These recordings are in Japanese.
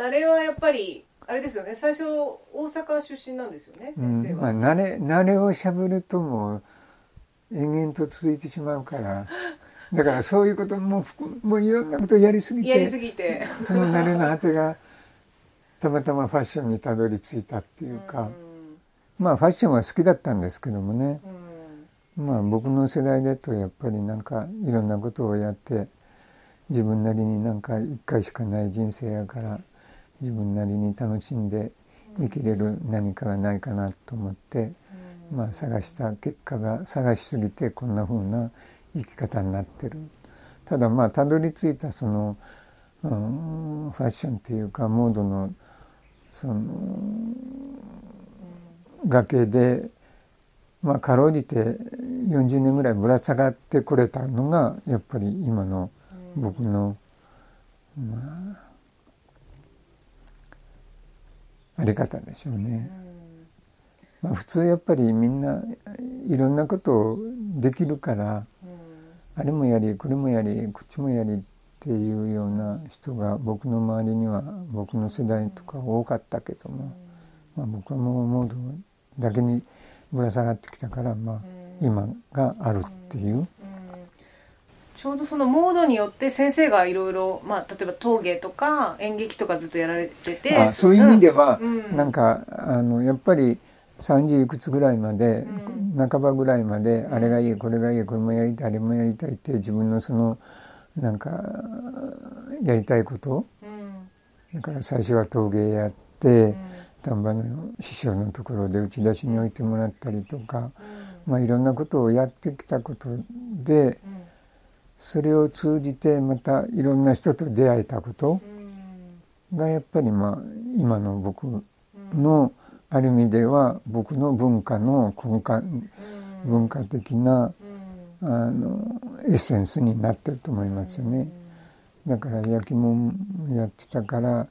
あれはやっぱりあれですよね。最初大阪出身なんですよね先生は、うんまあ、慣れ慣れをしゃべるともう延々と続いてしまうから。だからそういうことももういろんなことをやりすぎてやりすぎて。その慣れの果てがたまたまファッションにたどり着いたっていうか、まあファッションは好きだったんですけどもね、まあ僕の世代だとやっぱりなんかいろんなことをやって自分なりになんか一回しかない人生やから自分なりに楽しんで生きれる何かがないかなと思って、まあ探した結果が探しすぎてこんな風な生き方になってる。ただまあたどり着いたその、うん、ファッションっていうかモードのその崖でまあかろうじて40年ぐらいぶら下がってこれたのがやっぱり今の僕の、まあ、あり方でしょうね。まあ、普通やっぱりみんないろんなことをできるから、あれもやりこれもやりこっちもやりっていうような人が僕の周りには僕の世代とか多かったけども、まあ、僕はもうモードだけにぶら下がってきたから、まあ、今があるっていう。ちょうどそのモードによって先生がいろいろまあ例えば陶芸とか演劇とかずっとやられててあそういう意味では、うん、なんかあのやっぱり30いくつぐらいまで、うん、半ばぐらいまで、あれがいいこれがいいこれもやりたいあれもやりたいって自分のそのなんかやりたいこと、うん、だから最初は陶芸やって、丹波の師匠のところで打ち出しに置いてもらったりとか、まあいろんなことをやってきたことで、それを通じてまたいろんな人と出会えたことがやっぱりまあ今の僕のある意味では僕の文化の根幹文化的なあのエッセンスになってると思いますよね。だから焼き物やってたから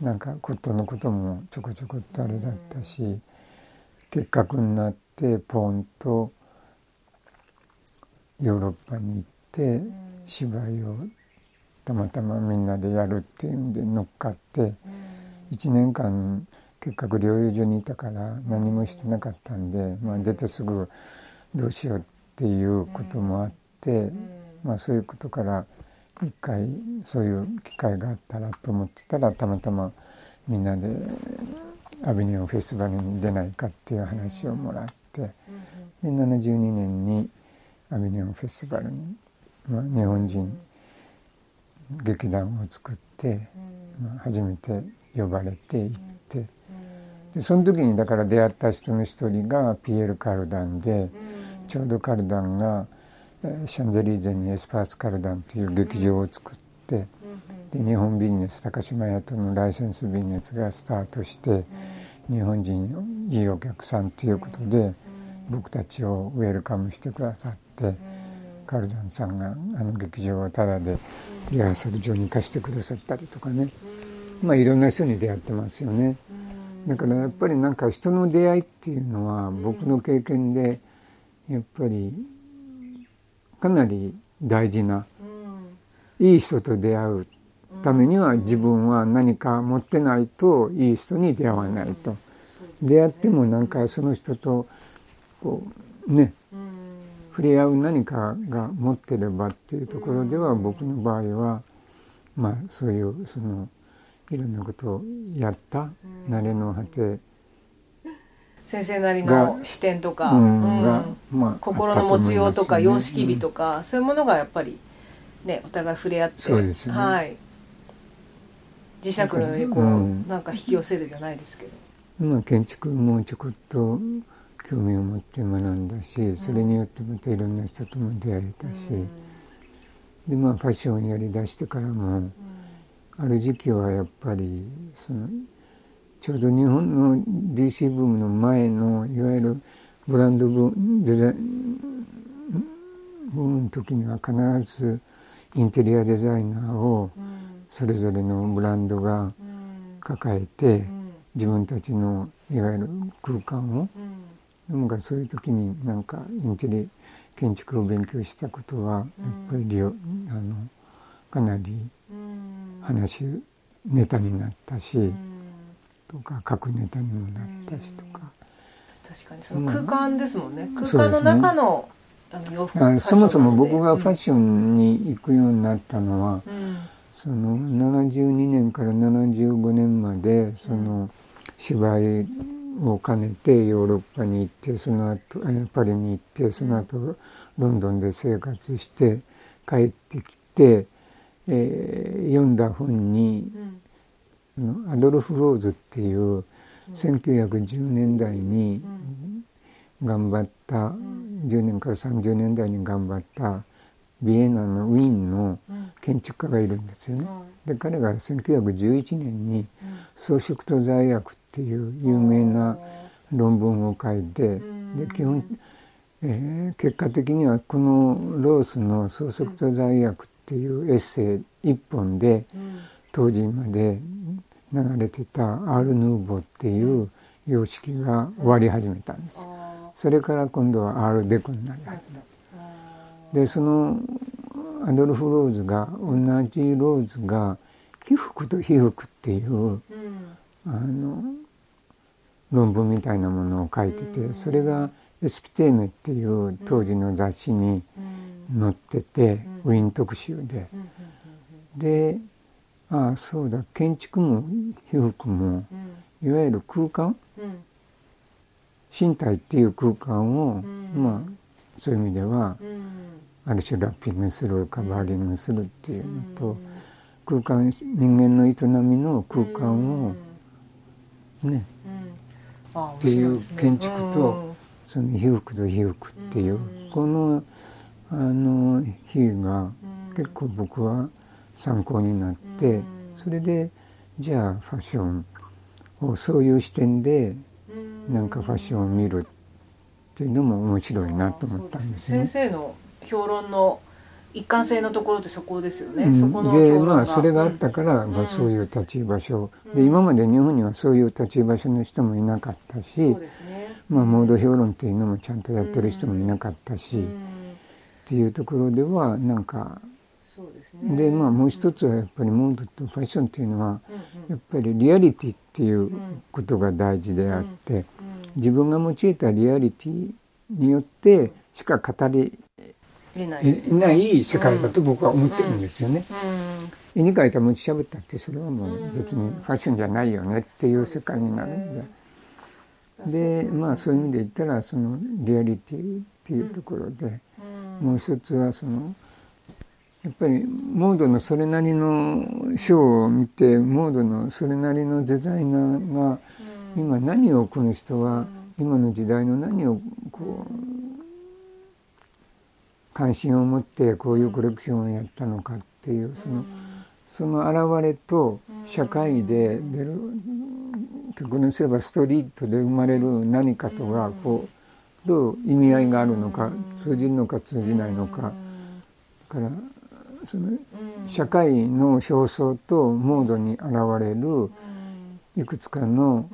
なんかことのこともちょこちょこっとあれだったし結核になってポンとヨーロッパに行って芝居をたまたまみんなでやるっていうんで乗っかって1年間結核療養所にいたから何もしてなかったんで、まあ、出てすぐどうしようっていうこともあって、まあ、そういうことから一回そういう機会があったらと思ってたらたまたまみんなでアビニオンフェスティバルに出ないかっていう話をもらってで72年にアビニオンフェスティバルにまあ、日本人劇団を作って、まあ、初めて呼ばれて行って。でその時にだから出会った人の一人がピエール・カルダンでちょうどカルダンがシャンゼリーゼにエスパース・カルダンという劇場を作ってで日本ビジネス高島屋とのライセンスビジネスがスタートして日本人いいお客さんということで僕たちをウェルカムしてくださって。カルダンさんがあの劇場をタダでリハーサル場に貸してくださったりとかね。まあいろんな人に出会ってますよね。だからやっぱりなんか人の出会いっていうのは僕の経験でやっぱりかなり大事ないい人と出会うためには自分は何か持ってないといい人に出会わないと。出会ってもなんかその人とこうね触れ合う何かが持ってればっていうところでは僕の場合はまあそういうそのいろんなことをやった慣れの果て先生なりの視点とか、うんがまあ、心の持ちようとか様式美とか、うん、そういうものがやっぱりねお互い触れ合ってそうですね、はい、磁石のようにこう、うん、なんか引き寄せるじゃないですけど。まあ建築もちょこっと興味を持って学んだしそれによってまたいろんな人とも出会えたし、でまあファッションをやりだしてからも、ある時期はやっぱりそのちょうど日本の DC ブームの前のいわゆるブランドブデザインブームの時には必ずインテリアデザイナーをそれぞれのブランドが抱えて自分たちのいわゆる空間をなんかそういう時になんかインテリ建築を勉強したことはやっぱり、うん、あのかなり話ネタになったし、とか書くネタにもなったしとか。確かにその空間ですもんね、空間の中の、あの洋服そもそも僕がファッションに行くようになったのは、その72年から75年までその芝居を兼ねてヨーロッパに行ってその後パリに行ってその後ロンドンで生活して帰ってきて、えー、読んだ本に、うん、アドルフ・ローズっていう1910年代に頑張った、10年から30年代に頑張ったビエナのウィーンの建築家がいるんですよね。で彼が1911年に「装飾と罪悪」っていう有名な論文を書いてで基本、えー、結果的にはこのロースの「装飾と罪悪」っていうエッセイ一本で当時まで流れてたアール・ヌーボーっていう様式が終わり始めたんです。それから今度はアール・デコになり始めた。でそのアドルフ・ローズが同じローズが「被服と被服」っていう、あの論文みたいなものを書いててそれがエスピテーメっていう当時の雑誌に載っててウィーン特集で。でああそうだ建築も被服も、いわゆる空間、身体っていう空間を、まあそういう意味では、ある種ラッピングするカバーリングするっていうのと、空間人間の営みの空間をね、っていう建築と、その被服と被服っていう、このあの比喩が結構僕は参考になって、それでじゃあファッションをそういう視点でなんかファッションを見るっていうのも面白いなと思ったんですね。先生の評論の一貫性のところってそこですよね。うん、そこのでまあそれがあったから、うん、まあ、そういう立ち場所、うん、で今まで日本にはそういう立ち場所の人もいなかったし、ね、まあ、モード評論っていうのもちゃんとやってる人もいなかったし、っていうところではなんかでまあもう一つはやっぱりモードとファッションっていうのはやっぱりリアリティっていうことが大事であって自分が用いたリアリティによってしか語りいない。世界だと僕は思ってるんですよね。絵に描いた餅しゃべったってそれはもう別にファッションじゃないよねっていう世界になるんで。でまあそういう意味で言ったらそのリアリティっていうところでもう一つはそのやっぱりモードのそれなりのショーを見てモードのそれなりのデザイナーが今何をこの人は今の時代の何をこう関心を持ってこういうコレクションをやったのかっていうそのその現れと社会で出る極論すればストリートで生まれる何かとがこうどう意味合いがあるのか通じるのか通じないのか。からその社会の表層とモードに現れるいくつかの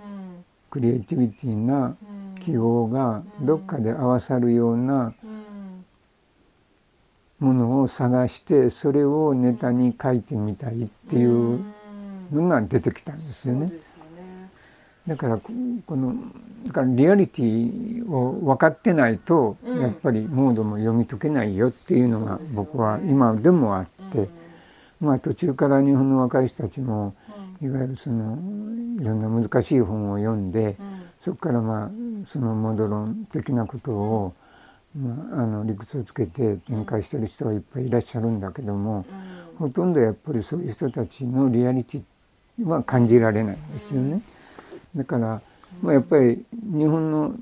クリエイティビティな記号がどっかで合わさるようなものを探してそれをネタに書いてみたいっていうのが出てきたんですよね。だからこのだからリアリティを分かってないと、やっぱりモードも読み解けないよっていうのが僕は今でもあって、まあ途中から日本の若い人たちも、いわゆるそのいろんな難しい本を読んで、そこからまあそのモード論的なことを、まあ、あの理屈をつけて展開してる人がいっぱいいらっしゃるんだけども、ほとんどやっぱりそういう人たちのリアリティは感じられないんですよね。だから、まあ、やっぱり日本の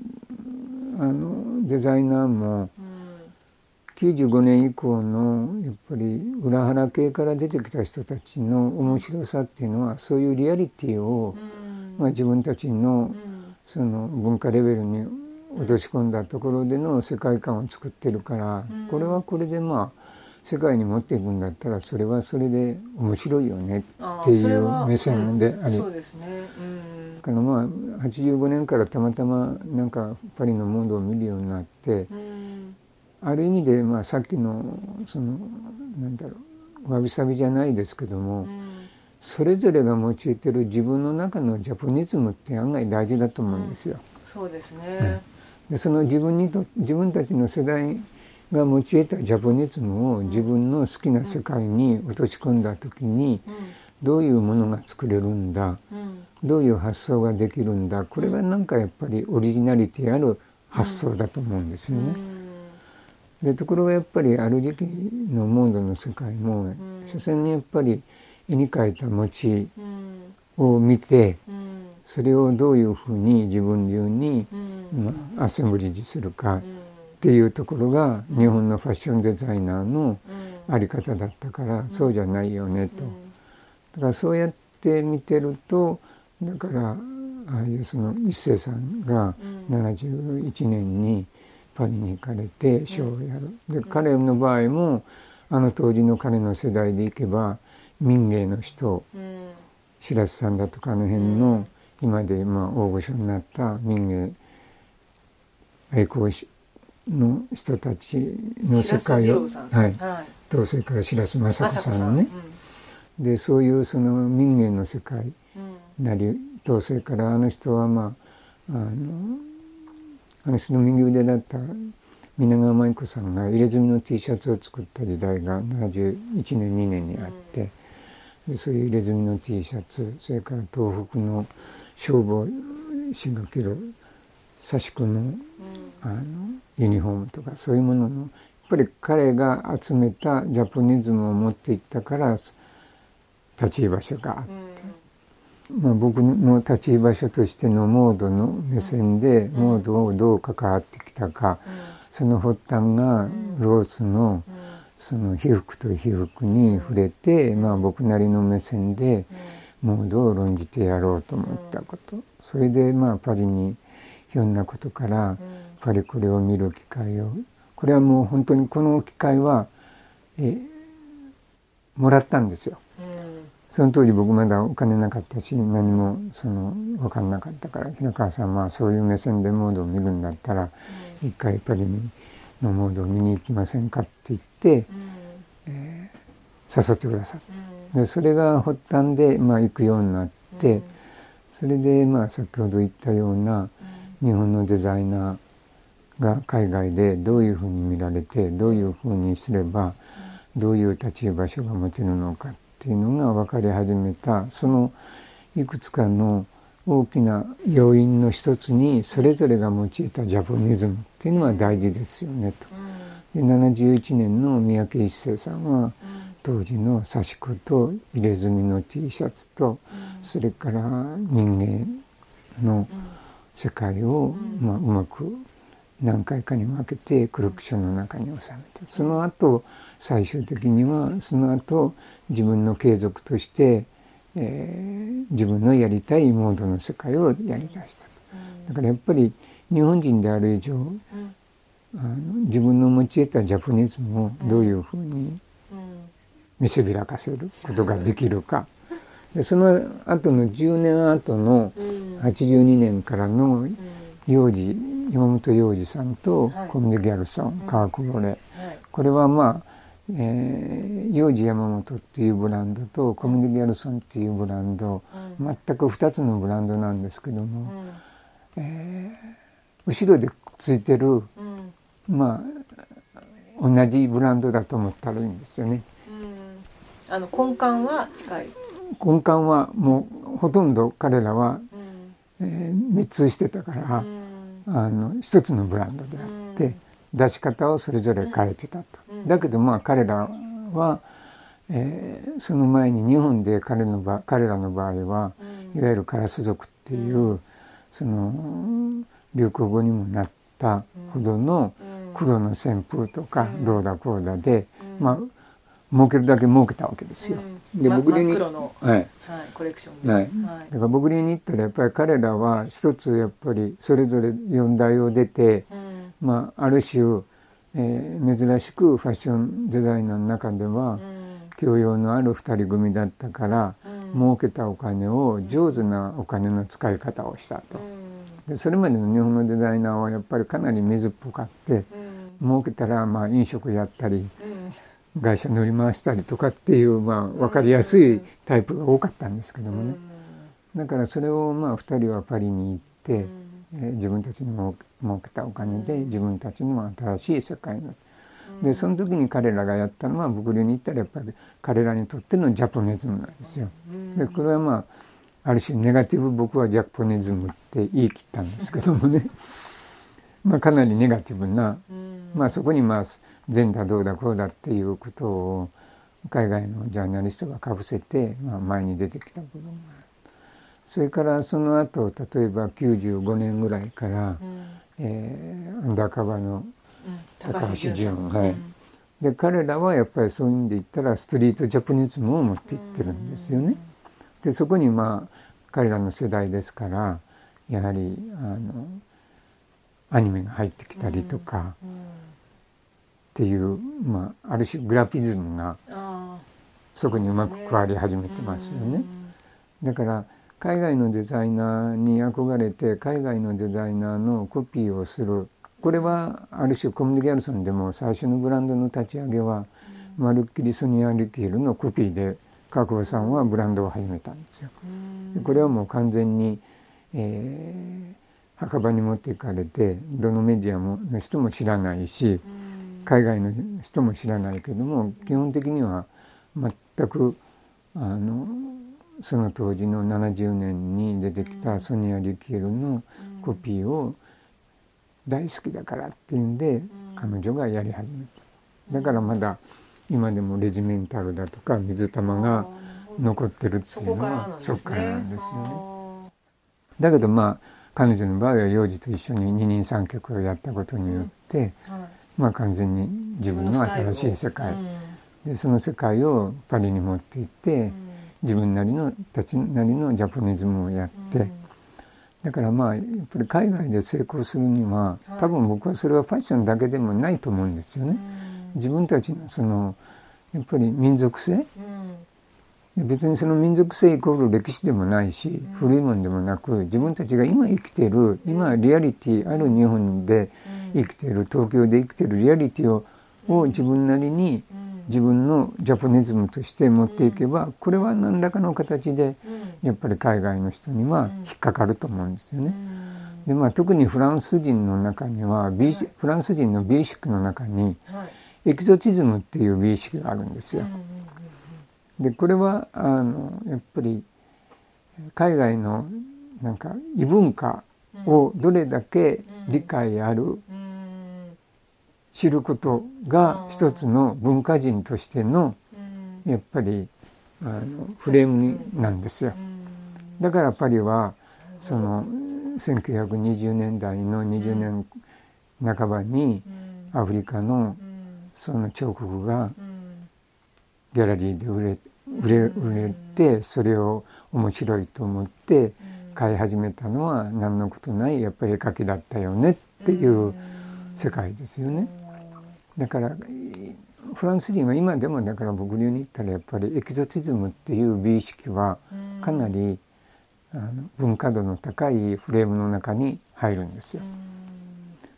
あのデザイナーも95年以降のやっぱり裏腹系から出てきた人たちの面白さっていうのはそういうリアリティを、まあ、自分たちのその文化レベルに落とし込んだところでの世界観を作ってるからこれはこれでまあ世界に持っていくんだったらそれはそれで面白いよねっていう目線であり、そうですね、うん。からまあ85年からたまたまなんかパリのモードを見るようになって、ある意味でまあさっきのそのなんだろうわびさびじゃないですけども、それぞれが用いてる自分の中のジャポニズムって案外大事だと思うんですよ。そうですね、でその自分にと自分たちの世代が用いたジャポニズムを自分の好きな世界に落とし込んだ時にどういうものが作れるんだ、どういう発想ができるんだこれがなんかやっぱりオリジナリティある発想だと思うんですよね。でところがやっぱりある時期のモードの世界も、所詮にやっぱり絵に描いた餅を見て、それをどういうふうに自分流に、まあ、アセンブリッジするかっていうところが日本のファッションデザイナーの在り方だったから、そうじゃないよねと。だからそうやって見てるとだからああいうその一星さんが71年にパリに行かれてショーをやる。で彼の場合もあの当時の彼の世代でいけば民芸の人、白洲さんだとかあの辺の今でまあ大御所になった民芸愛好の人たちの世界を、はい、とそれから白洲雅子さんのね、でそういうその民芸の世界なりとそれからあの人はまああのあの右腕だった皆川舞子さんが入れ墨の T シャツを作った時代が71年2年にあって、でそういう入れ墨の T シャツそれから東北の消防士が着る差し子のあのユニフォームとかそういうもののやっぱり彼が集めたジャポニズムを持っていったから立ち居場所があって、まあ、僕の立ち居場所としてのモードの目線でモードをどう関わってきたか、その発端がロースのその被服と被服に触れて、まあ、僕なりの目線でモードを論じてやろうと思ったこと。それでまあパリにひょんなことからパリこれを見る機会をこれはもう本当にこの機会はえもらったんですよ。その当時僕まだお金なかったし何もその分かんなかったから平川さんはそういう目線でモードを見るんだったら一回パリのモードを見に行きませんかって言って、えー、誘ってくださった。でそれが発端で、まあ、行くようになってそれでまあ先ほど言ったような日本のデザイナーが海外でどういうふうに見られてどういうふうにすればどういう立ち居場所が持てるのかっていうのが分かり始めた。そのいくつかの大きな要因の一つにそれぞれが用いたジャポニズムっていうのは大事ですよねと。で71年の三宅一生さんは当時の刺し子と入れ墨の T シャツとそれから人間の世界をまあうまく何回かに分けてコレクションの中に収めてその後最終的にはその後自分の継続として、えー、自分のやりたいモードの世界をやりだした。だからやっぱり日本人である以上、あの自分の用いたジャポニズムをどういうふうに見せびらかせることができるか。でその後の10年後の82年からの幼児山本洋二さんとコミュニギャルソン、川久保レ。これはまあえー、幼児山本っていうブランドとコミュニティアルソンっていうブランド、うん、全く2つのブランドなんですけども、うん、えー、後ろでついてる、うん、まあ同じブランドだと思ったらいいんですよね。あの根幹は近い。根幹はもうほとんど彼らは、えー、密通してたから、あの一つのブランドであって、出し方をそれぞれ変えてたと。だけどまあ彼らは、えー、その前に日本で彼の場彼らの場合は、いわゆるカラス族っていう、その流行語にもなったほどの黒の旋風とかどうだこうだで、まあ儲けるだけ儲けたわけですよ。で僕流に、はい。はい、コレクションはい、だから僕流に行ったらやっぱり彼らは一つやっぱりそれぞれ四代を出て、まあある種えー、珍しくファッションデザイナーの中では、教養のある2人組だったから、うん、儲けたお金を上手なお金の使い方をしたと。でそれまでの日本のデザイナーはやっぱりかなり水っぽかって、うん、儲けたらまあ飲食やったり、会社乗り回したりとかっていう、まあ、分かりやすいタイプが多かったんですけどもね。だからそれをまあ2人はパリに行って、えー、自分たちの儲けたお金で自分たちの新しい世界のでその時に彼らがやったのは物流に行ったらやっぱり彼らにとってのジャポネズムなんですよ。でこれはまあある種ネガティブ僕はジャポネズムって言い切ったんですけどもね。まあかなりネガティブな、まあそこにまあ善だどうだこうだっていうことを海外のジャーナリストがかぶせて、まあ、前に出てきた部分がある。それからその後例えば95年ぐらいから、うん、えー、アンダーカバーの高橋純、はい、で彼らはやっぱりそういう意味で言ったらストリートジャポニズムを持っていってるんですよね。でそこにまあ彼らの世代ですからやはりあのアニメが入ってきたりとか、っていう、まあ、ある種グラフィズムがそこにうまく加わり始めてますよね。だから海外のデザイナーに憧れて海外のデザイナーのコピーをする。これはある種コムデ・ギャルソンでも最初のブランドの立ち上げはまるっきりソニア・リキールのコピーで川久保さんはブランドを始めたんですよ。でこれはもう完全に、えー、墓場に持っていかれてどのメディアもの人も知らないし海外の人も知らないけども基本的には全くあのその当時の70年に出てきたソニア・リキールのコピーを大好きだからっていうんで彼女がやり始めた。だからまだ今でもレジメンタルだとか水玉が残ってるっていうのはそこからなんですよね。だけどまあ彼女の場合は幼児と一緒に二人三脚をやったことによって、まあ完全に自分の新しい世界、でその世界をパリに持っていって、自分なりのたちなりのジャポニズムをやって、だからまあやっぱり海外で成功するには多分僕はそれはファッションだけでもないと思うんですよね。自分たちのそのやっぱり民族性、別にその民族性イコール歴史でもないし、古いもんでもなく自分たちが今生きている今リアリティある日本で生きている東京で生きているリアリティをを自分なりに自分のジャポニズムとして持っていけばこれは何らかの形でやっぱり海外の人には引っかかると思うんですよね。でまあ、特にフランス人の中には美フランス人の美意識の中にエキゾチズムっていう美意識があるんですよ。でこれはあのやっぱり海外のなんか異文化をどれだけ理解ある知ることが一つの文化人としてのやっぱりあのフレームなんですよ。だからパリはその1920年代の20年半ばにアフリカのその彫刻がギャラリーで売れ売れ売れてそれを面白いと思って買い始めたのは何のことないやっぱり絵描きだったよねっていう世界ですよね。だからフランス人は今でもだから僕流に言ったらやっぱりエキゾチズムっていう美意識はかなりあの文化度の高いフレームの中に入るんですよ。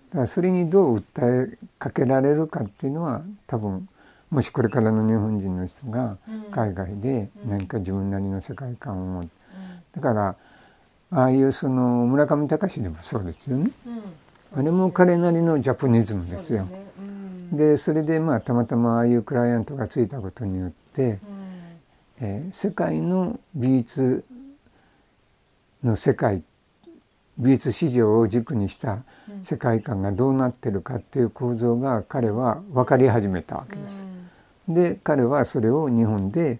だからそれにどう訴えかけられるかっていうのは多分もしこれからの日本人の人が海外で何か自分なりの世界観を持って。だからああいうその村上隆でもそうですよね。あれも彼なりのジャポニズムですよ。でそれでまあたまたまああいうクライアントがついたことによって、うん、えー、世界の美術の世界美術市場を軸にした世界観がどうなってるかっていう構造が彼は分かり始めたわけです。うん、で彼はそれを日本で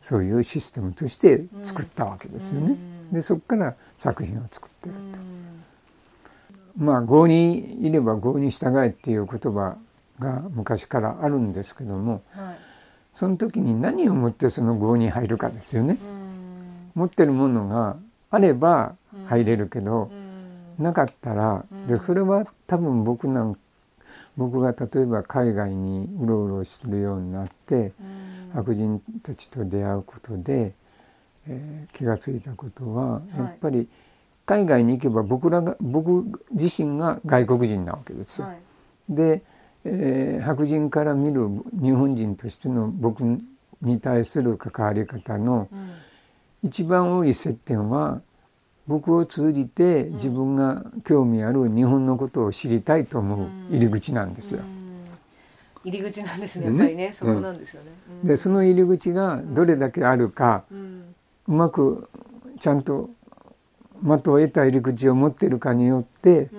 そういうシステムとして作ったわけですよね。でそこから作品を作ってると。まあ郷にいれば郷に従えっていう言葉が昔からあるんですけども、はい、その時に何をもってその号に入るかですよね。持ってるものがあれば入れるけど、なかったらでそれは多分僕なん僕が例えば海外にうろうろするようになって、白人たちと出会うことで、えー、気が付いたことは、やっぱり海外に行けば僕らが僕自身が外国人なわけですよ。はい、でえー、白人から見る日本人としての僕に対する関わり方の一番多い接点は僕を通じて自分が興味ある日本のことを知りたいと思う入り口なんですよ。入り口なんですねやっぱりね、そこなんですよね。でその入り口がどれだけあるか、うまくちゃんと的を得た入り口を持っているかによって、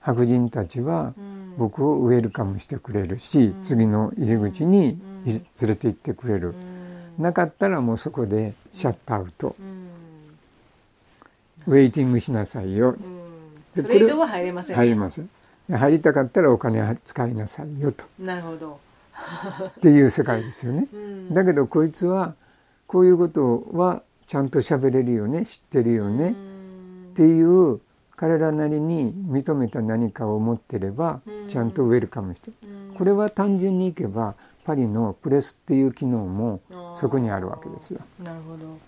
白人たちは僕をウェルカムしてくれるし、次の入り口に連れて行ってくれる。なかったらもうそこでシャットアウト。ウェイティングしなさいよ。それ以上は入れません、入りません。入りたかったらお金使いなさいよと。なるほど。っていう世界ですよね。だけどこいつはこういうことはちゃんと喋れるよね知ってるよねっていう彼らなりに認めた何かを持ってればちゃんとウェルカムして。これは単純にいけばパリのプレスっていう機能もそこにあるわけですよ。なるほど。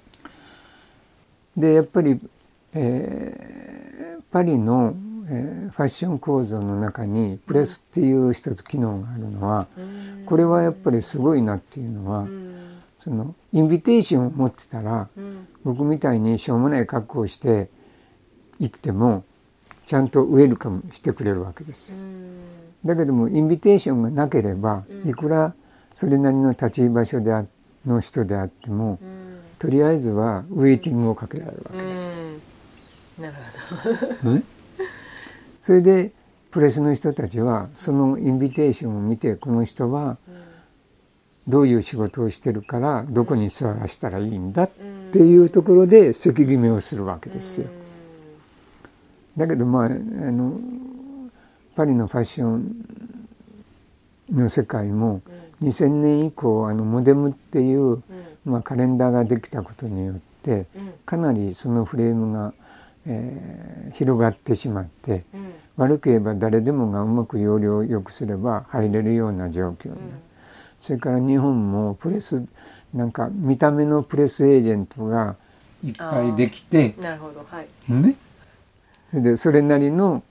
でやっぱりえー、パリの、えー、ファッション構造の中にプレスっていう一つ機能があるのは、これはやっぱりすごいなっていうのは、そのインビテーションを持ってたら、僕みたいにしょうもない格好をして行ってもちゃんとウェルカムしてくれるわけですよ。だけどもインビテーションがなければいくらそれなりの立ち居場所であの人であっても、とりあえずはウェイティングをかけられるわけです。なるほどそれでプレスの人たちはそのインビテーションを見てこの人はどういう仕事をしてるからどこに座らせたらいいんだっていうところで席決めをするわけですよ。だけどまああのパリのファッションの世界も2000年以降あのモデムっていう、まあ、カレンダーができたことによってかなりそのフレームがえー、広がってしまって、うん、悪く言えば誰でもがうまく容量を良くすれば入れるような状況になる、うん、それから日本もプレスなんか見た目のプレスエージェントがいっぱいできてなるほど。はい。ねでそれなりの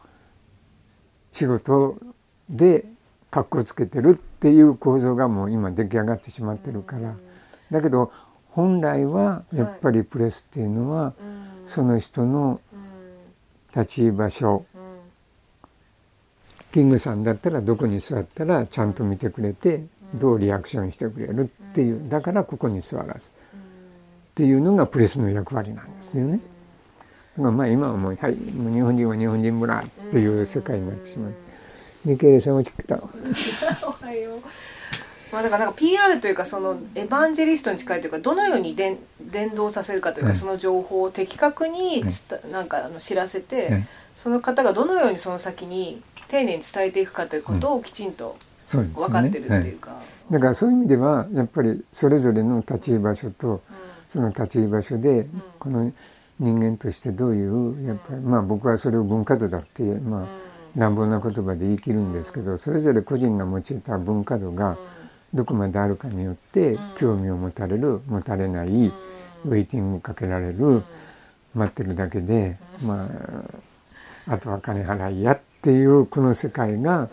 仕事でかっこつけてるっていう構造がもう今出来上がってしまってるから、だけど本来はやっぱりプレスっていうのは、その人の立ち居場所、キングさんだったらどこに座ったらちゃんと見てくれてどうリアクションしてくれるっていう。だからここに座らず。っていうのがプレスの役割なんですよね。まあ今はもう、はい、もう日本人は日本人村っていう世界になってしまう。ミケレさんは聞くた。おはよう。まあ、だからなんか PR というかそのエヴァンジェリストに近いというかどのように伝伝導させるかというか、その情報を的確につなんかあの知らせて、その方がどのようにその先に丁寧に伝えていくかということをきちんと分かってるっていうか、だからそういう意味ではやっぱりそれぞれの立ち居場所と、その立ち居場所で、この人間としてどういうやっぱり、まあ僕はそれを文化度だってまあ乱暴な言葉で言い切るんですけどそれぞれ個人が用いた文化度が、どこまであるかによって興味を持たれる持たれないウェイティングかけられる待ってるだけでまああとは金払いやっていうこの世界が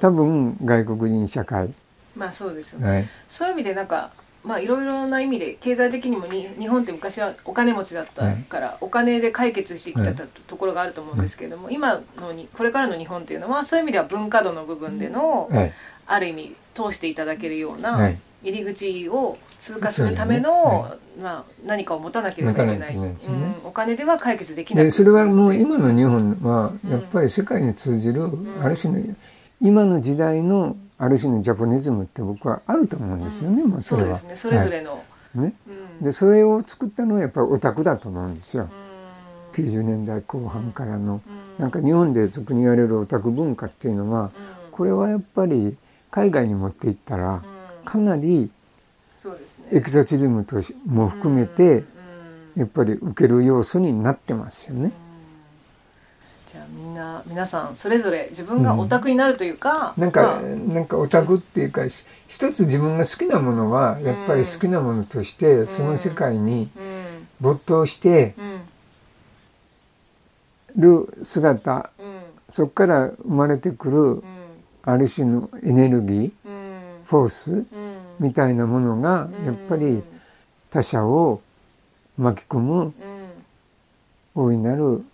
多分外国人社会。まあそうですよね、はい、そういう意味でなんかまあいろいろな意味で経済的にもに日本って昔はお金持ちだったから、お金で解決してきたところがあると思うんですけれども、今のにこれからの日本っていうのはそういう意味では文化度の部分での、ある意味通していただけるような入り口を通過するための、まあ、何かを持たなければいけない、うん、お金では解決できないそれはもう今の日本はやっぱり世界に通じる、ある種の今の時代のある種のジャポニズムって僕はあると思うんですよね、まあ、それは。そうですね。それぞれの、はい、ね。でそれを作ったのはやっぱりオタクだと思うんですよ、うん、90年代後半からの、うん、なんか日本で俗に言われるオタク文化っていうのは、これはやっぱり海外に持っていったらかなりエクゾチズムとも含めてやっぱり受ける要素になってますよね。じゃあみんな皆さんそれぞれ自分がオタクになるというか、うん、なんか、なんかオタクっていうか一つ自分が好きなものはやっぱり好きなものとしてその世界に没頭してる姿、そこから生まれてくるある種のエネルギー、フォースみたいなものがやっぱり他者を巻き込む大いなる、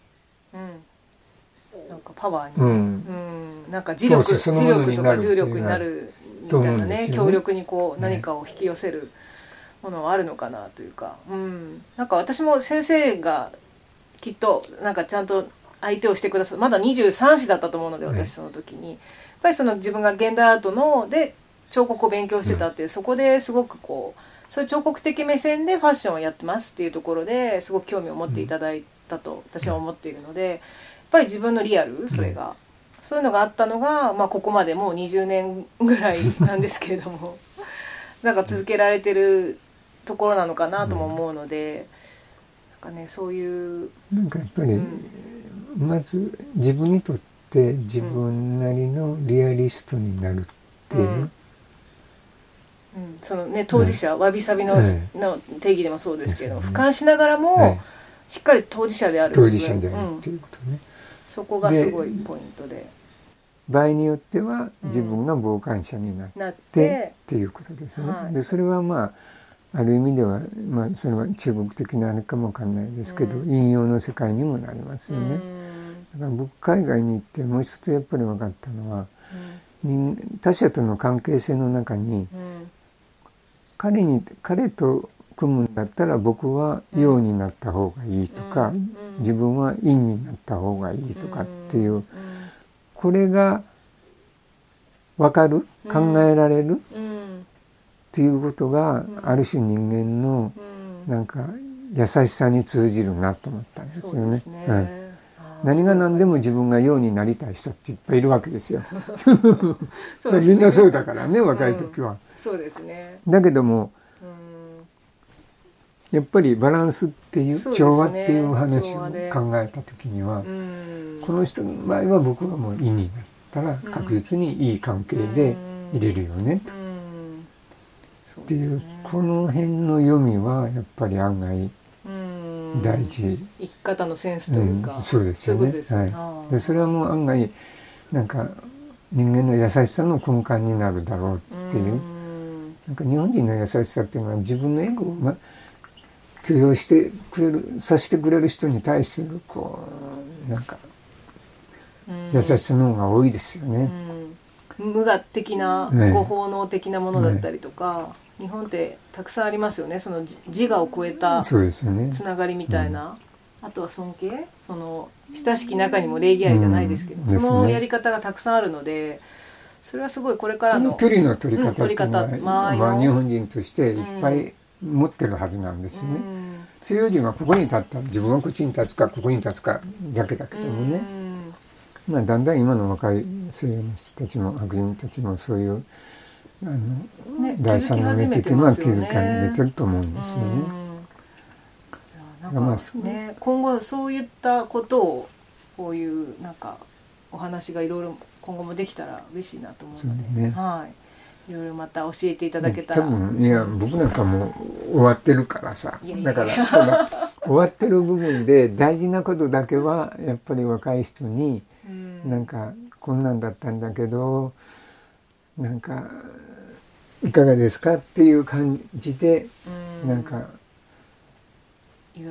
かパワーに、うん。なんか磁力磁力とか重力になるみたいなね強力にこう何かを引き寄せるものはあるのかなというか、うん、なんか私も先生がきっとなんかちゃんと相手をしてくださるまだ23歳だったと思うので私その時に、やっぱりその自分が現代アートので彫刻を勉強してたっていう、そこですごくこうそういう彫刻的目線でファッションをやってますっていうところですごく興味を持っていただいたと私は思っているのでぱり自分のリアル？それが、そういうのがあったのが、まあ、ここまでもう20年ぐらいなんですけれども。なんか続けられてるところなのかなとも思うので、うん、なんかねそういうなんかやっぱり、うん、まず自分にとって自分なりのリアリストになるっていう、うん、そのね当事者、わびさびの,、の定義でもそうですけど、ね、俯瞰しながらも、はい、しっかり当事者である当事者であるっていうことね、そこがすごいポイントで。場合によっては自分が傍観者になって,、っていうことですね。はい、でそれはまあある意味では、まあ、それは中国的なあれかもわかんないですけど、うん、引用の世界にもなりますよね。だから僕海外に行ってもう一つやっぱり分かったのは、うん、他者との関係性の中に、うん、彼に彼と組むんだったら僕は陽になった方がいいとか、自分は陰になった方がいいとかっていう、これが分かる考えられる、っていうことが、ある種人間のなんか優しさに通じるなと思ったんですよね。ね。はい、何が何でも自分がようになりたい人っていっぱいいるわけですよ。すね、みんなそうだからね若い時は、うん、そうですね。だけども、やっぱりバランスっていう調和っていう話を考えた時には、この人の場合は僕はもう意になったら確実にいい関係で入れるよねと。っていう、ね、この辺の読みはやっぱり案外大事。生き方のセンスというか、うん、そうですよね。はい、でそれはもう案外なんか人間の優しさの根幹になるだろうっていう。なんか日本人の優しさっていうのは自分のエゴを、ま、許容してくれるさせてくれる人に対するこうなんか優しさの方が多いですよね。無我的な、ご奉納的なものだったりとか、日本ってたくさんありますよね。その自我を超えたつながりみたいな、ねうん、あとは尊敬。その親しき中にも礼儀ありじゃないですけど、うん、そのやり方がたくさんあるのでそれはすごいこれからの距離の取り方っていうのは、うん、まあ、日本人としていっぱい持ってるはずなんですよね。西洋人はここに立った。自分はこっちに立つかここに立つかだけだけどもね、まあ、だんだん今の若い西洋の人たちも白人たちもそういうあの、ね、第三の目的は気づかれてると思うんですよね。まあ、ね今後そういったことをこういうなんかお話がいろいろ今後もできたら嬉しいなと思うので、ね、はい、いろいろまた教えていただけたら。多分いや僕なんかもう終わってるからさだから終わってる部分で大事なことだけはやっぱり若い人に、うなんかこんなんだったんだけどなんかいかがですかっていう感じで、うん、なんか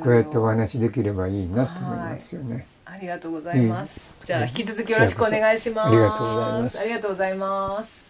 こうやってお話できればいいなと思いますよね。ありがとうございます。じゃあ引き続きよろしくお願いします。ありがとうございます。ありがとうございます。